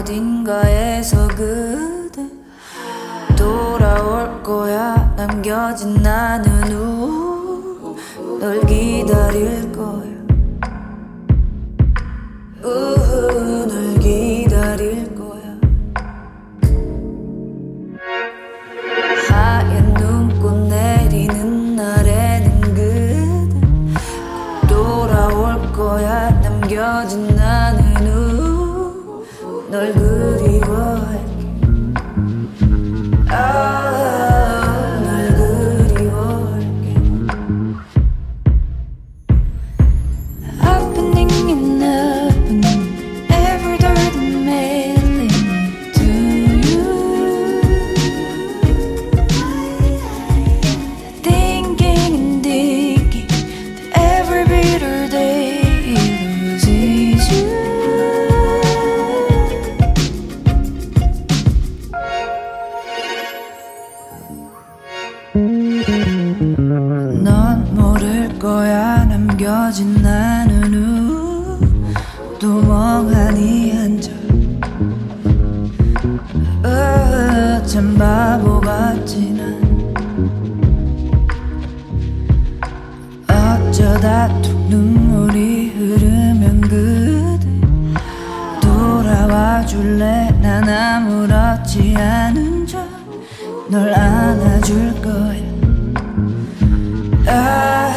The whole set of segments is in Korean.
어딘가에서 그대 돌아올 거야. 남겨진 나는 우울 널 기다릴 쏟아도 눈물이 흐르면 그대 돌아와 줄래? 난 아무렇지 않은 척 널 안아줄 거야. 아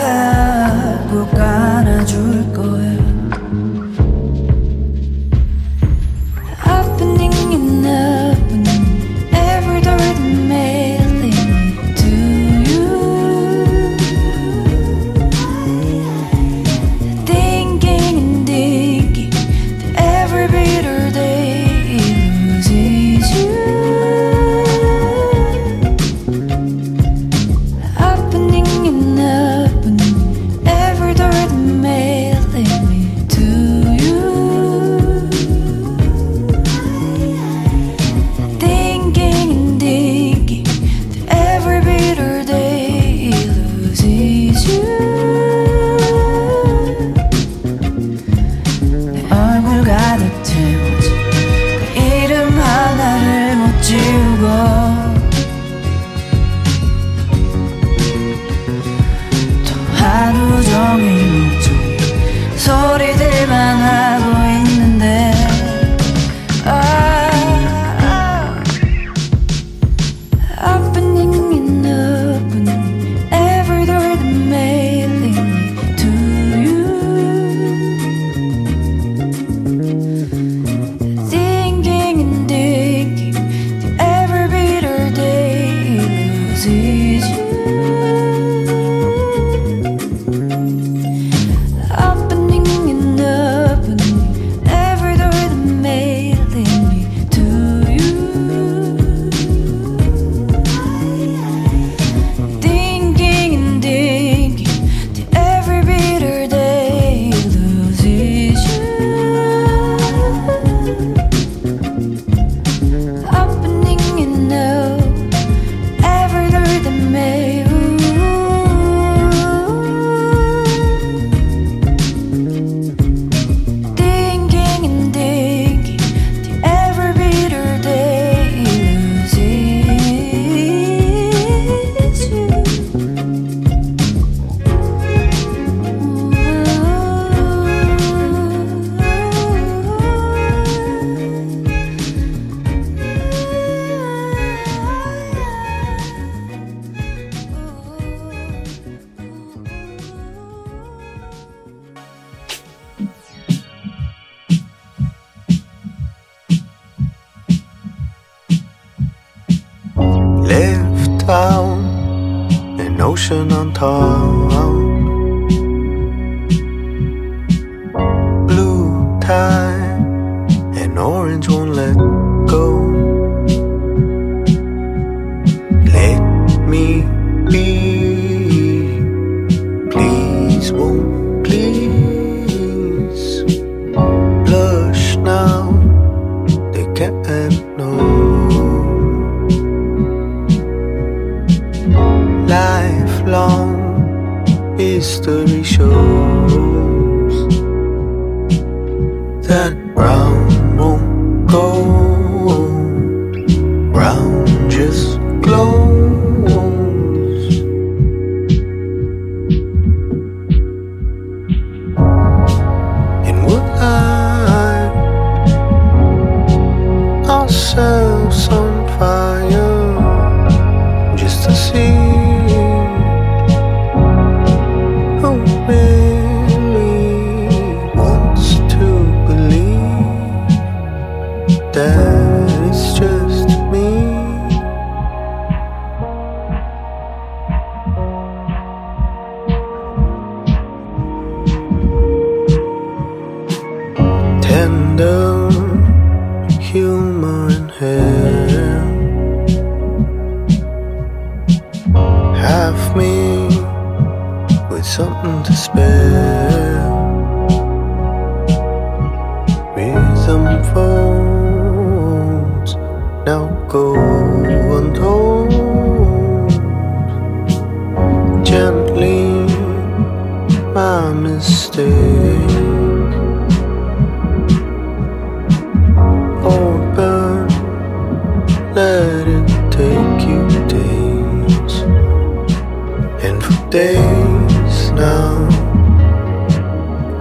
days now,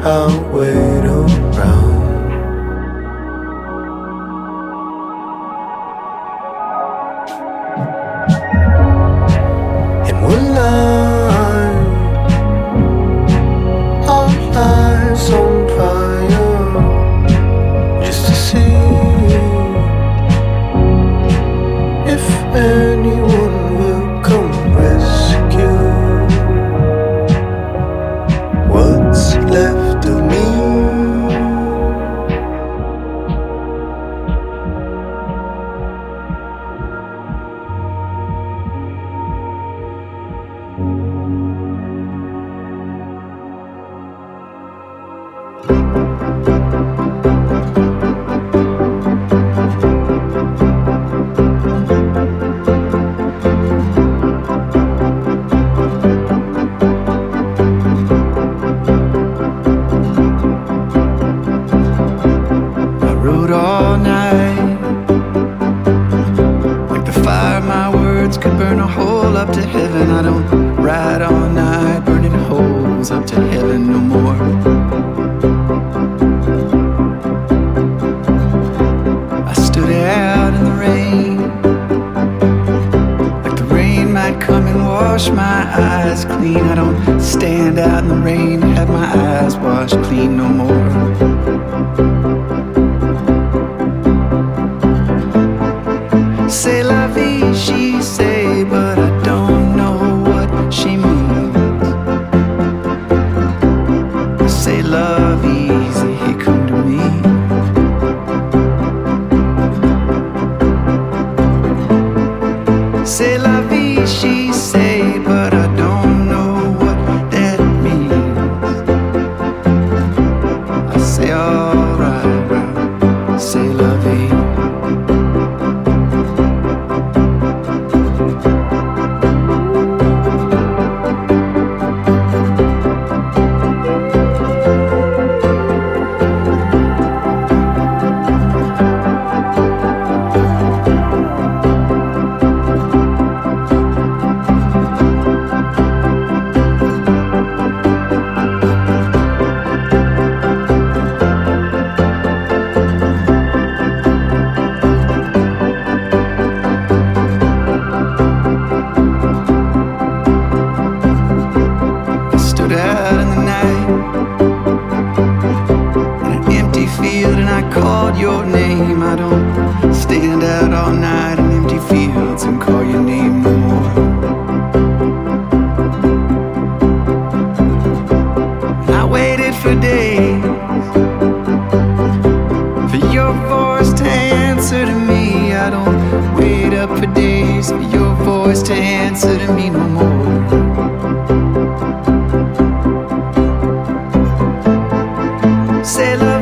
I'll wait Say love.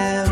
have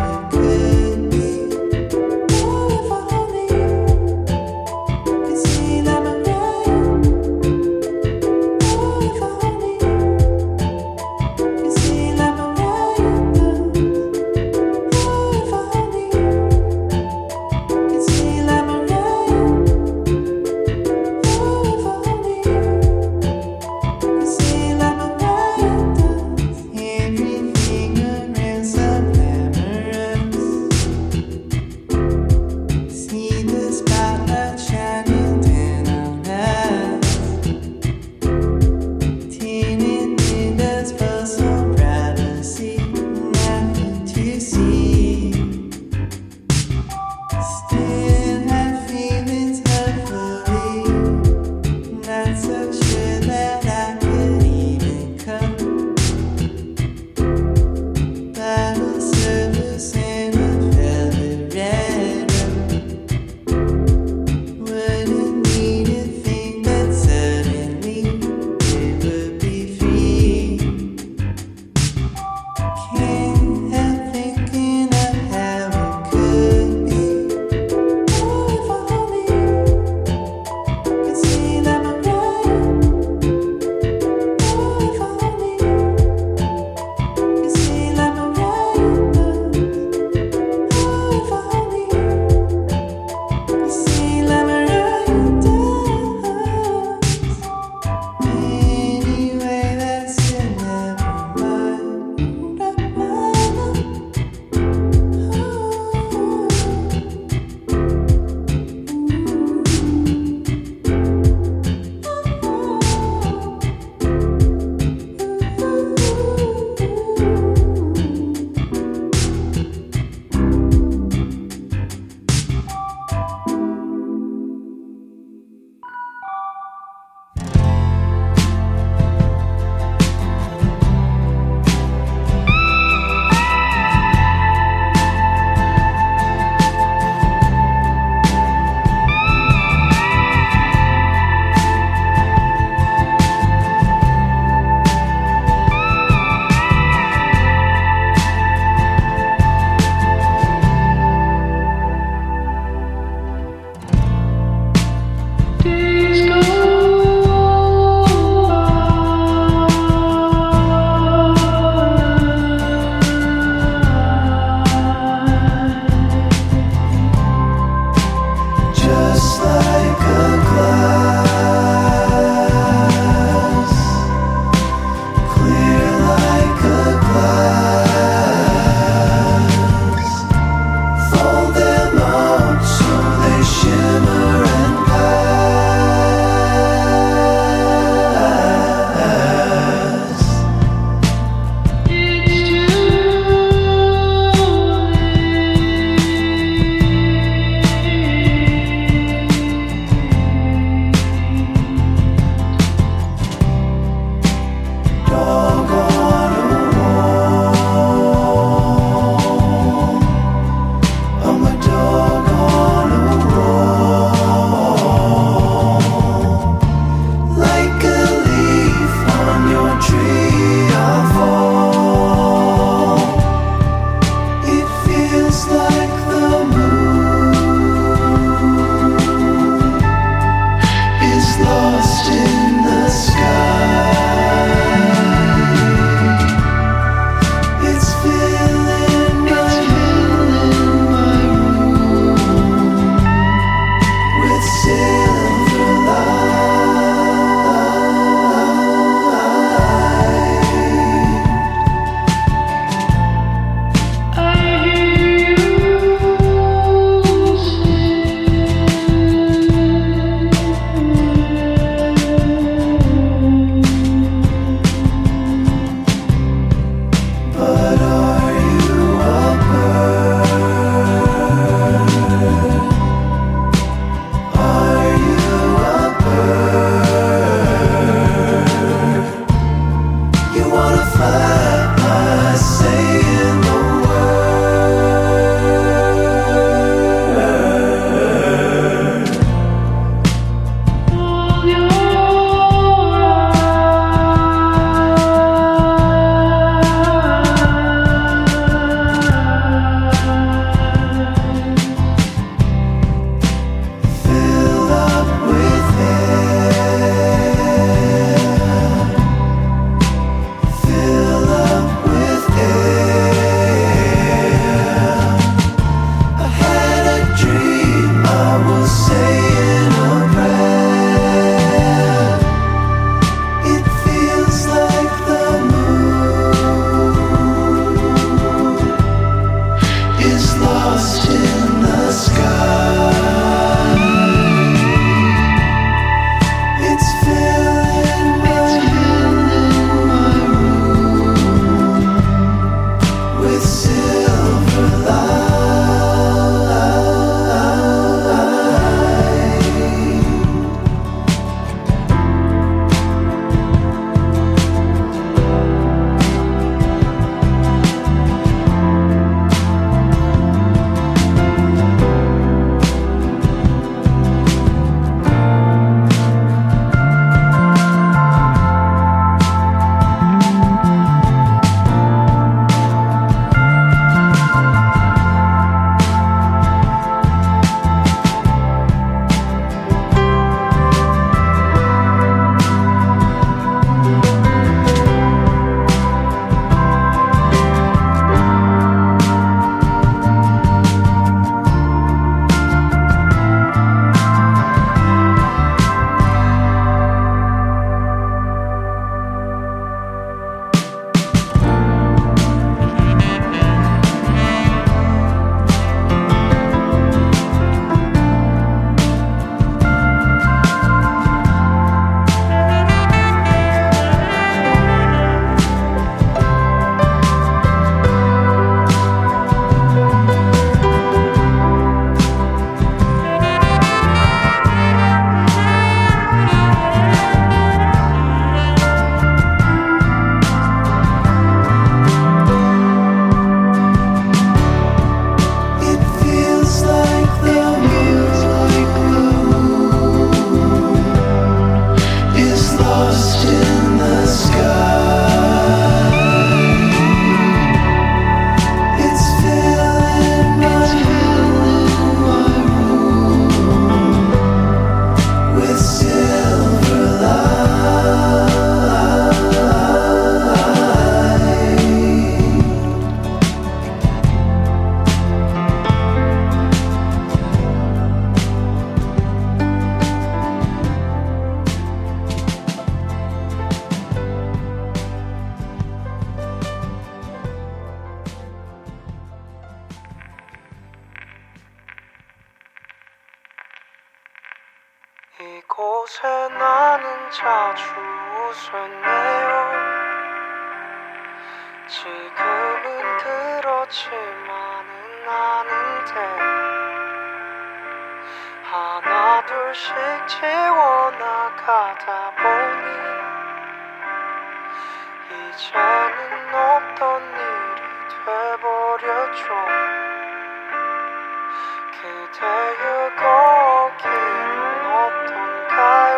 둘씩 지워나가다 보니 이제는 없던 일이 돼버렸죠. 그대여 거기는 어떤가요?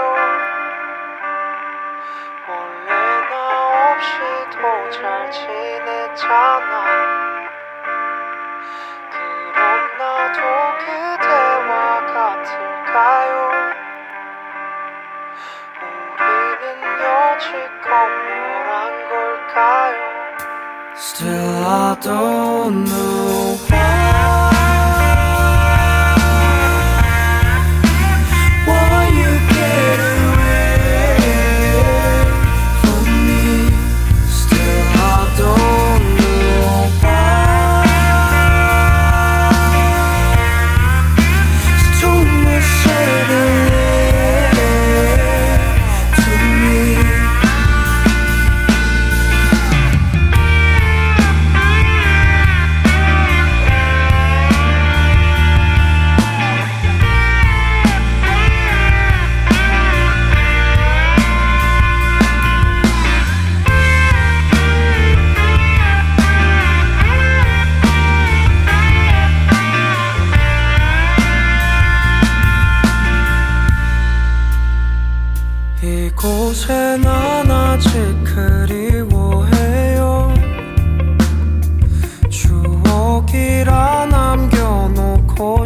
원래 나 없이도 잘 지냈잖아 Still I don't know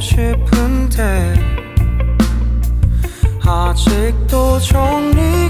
싶은데 아직도 정리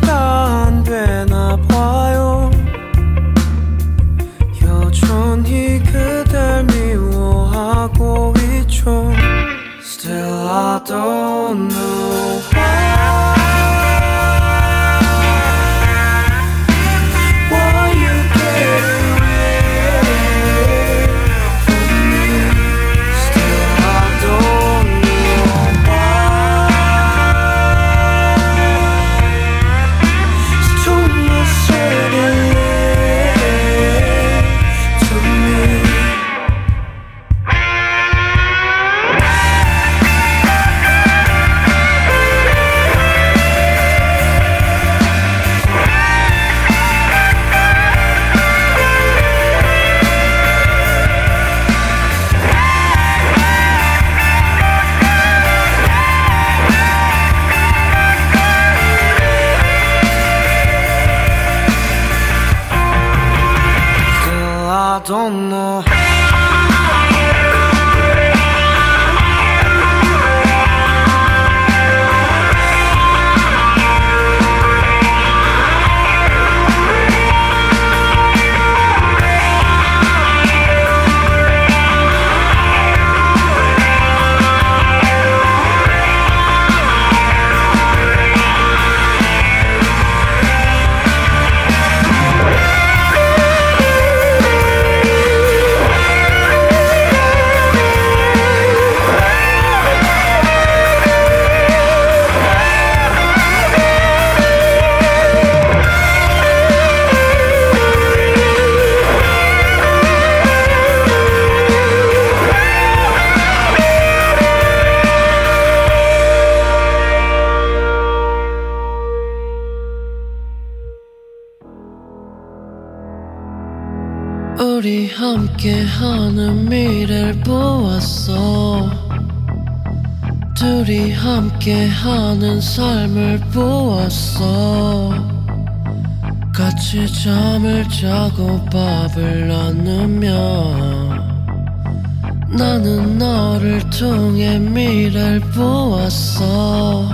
하는 미래를 보았어. 둘이 함께 하는 삶을 보았어. 같이 잠을 자고 밥을 나누며 나는 너를 통해 미래를 보았어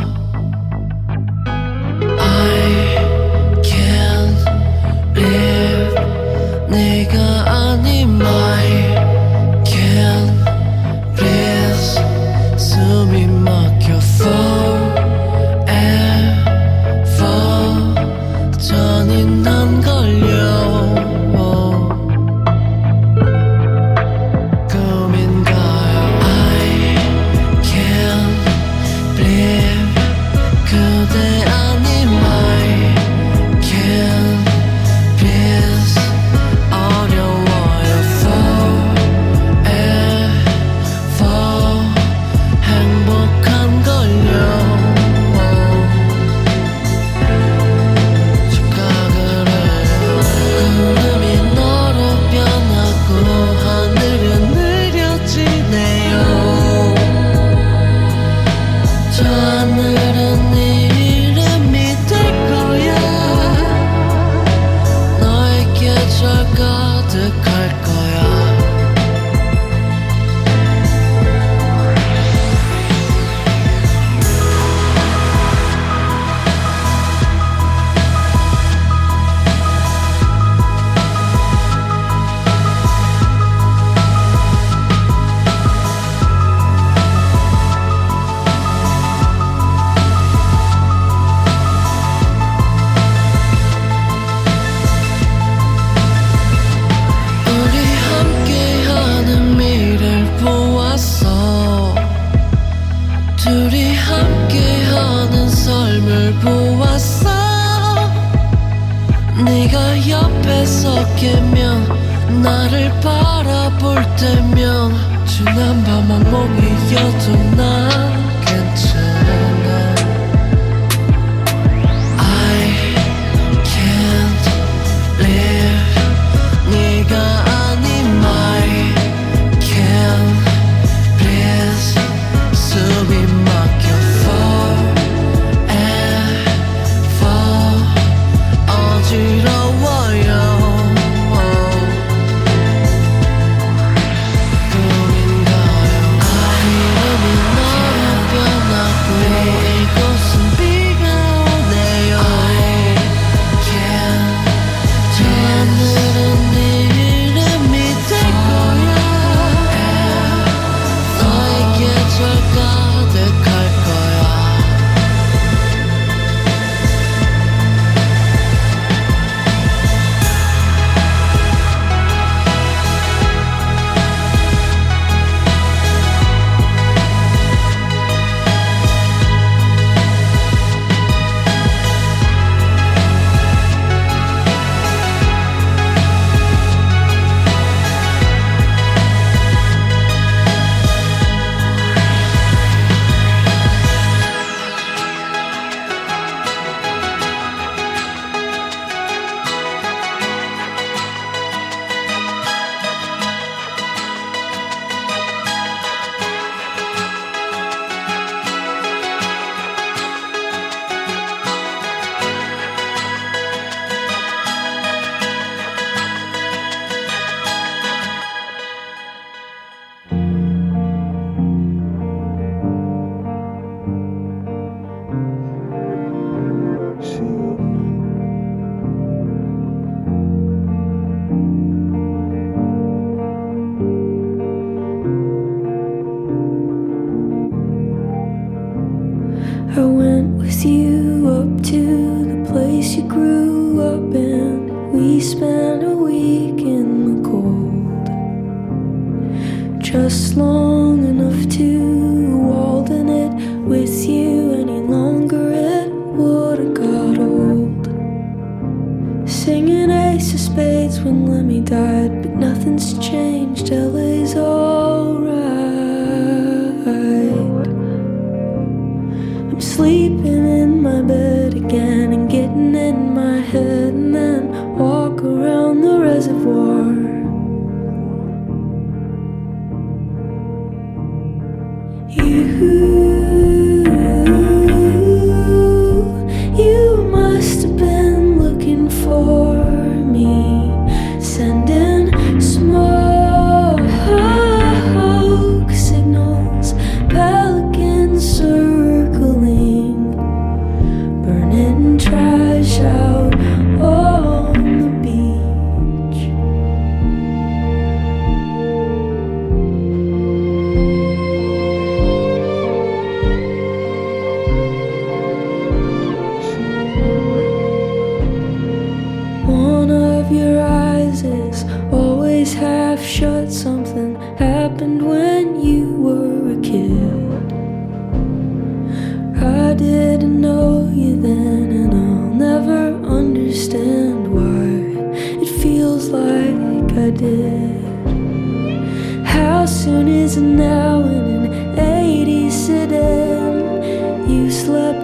long.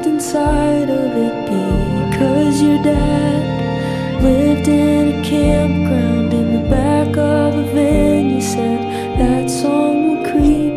inside of it because your dad lived in a campground in the back of a van. You said that song will creep.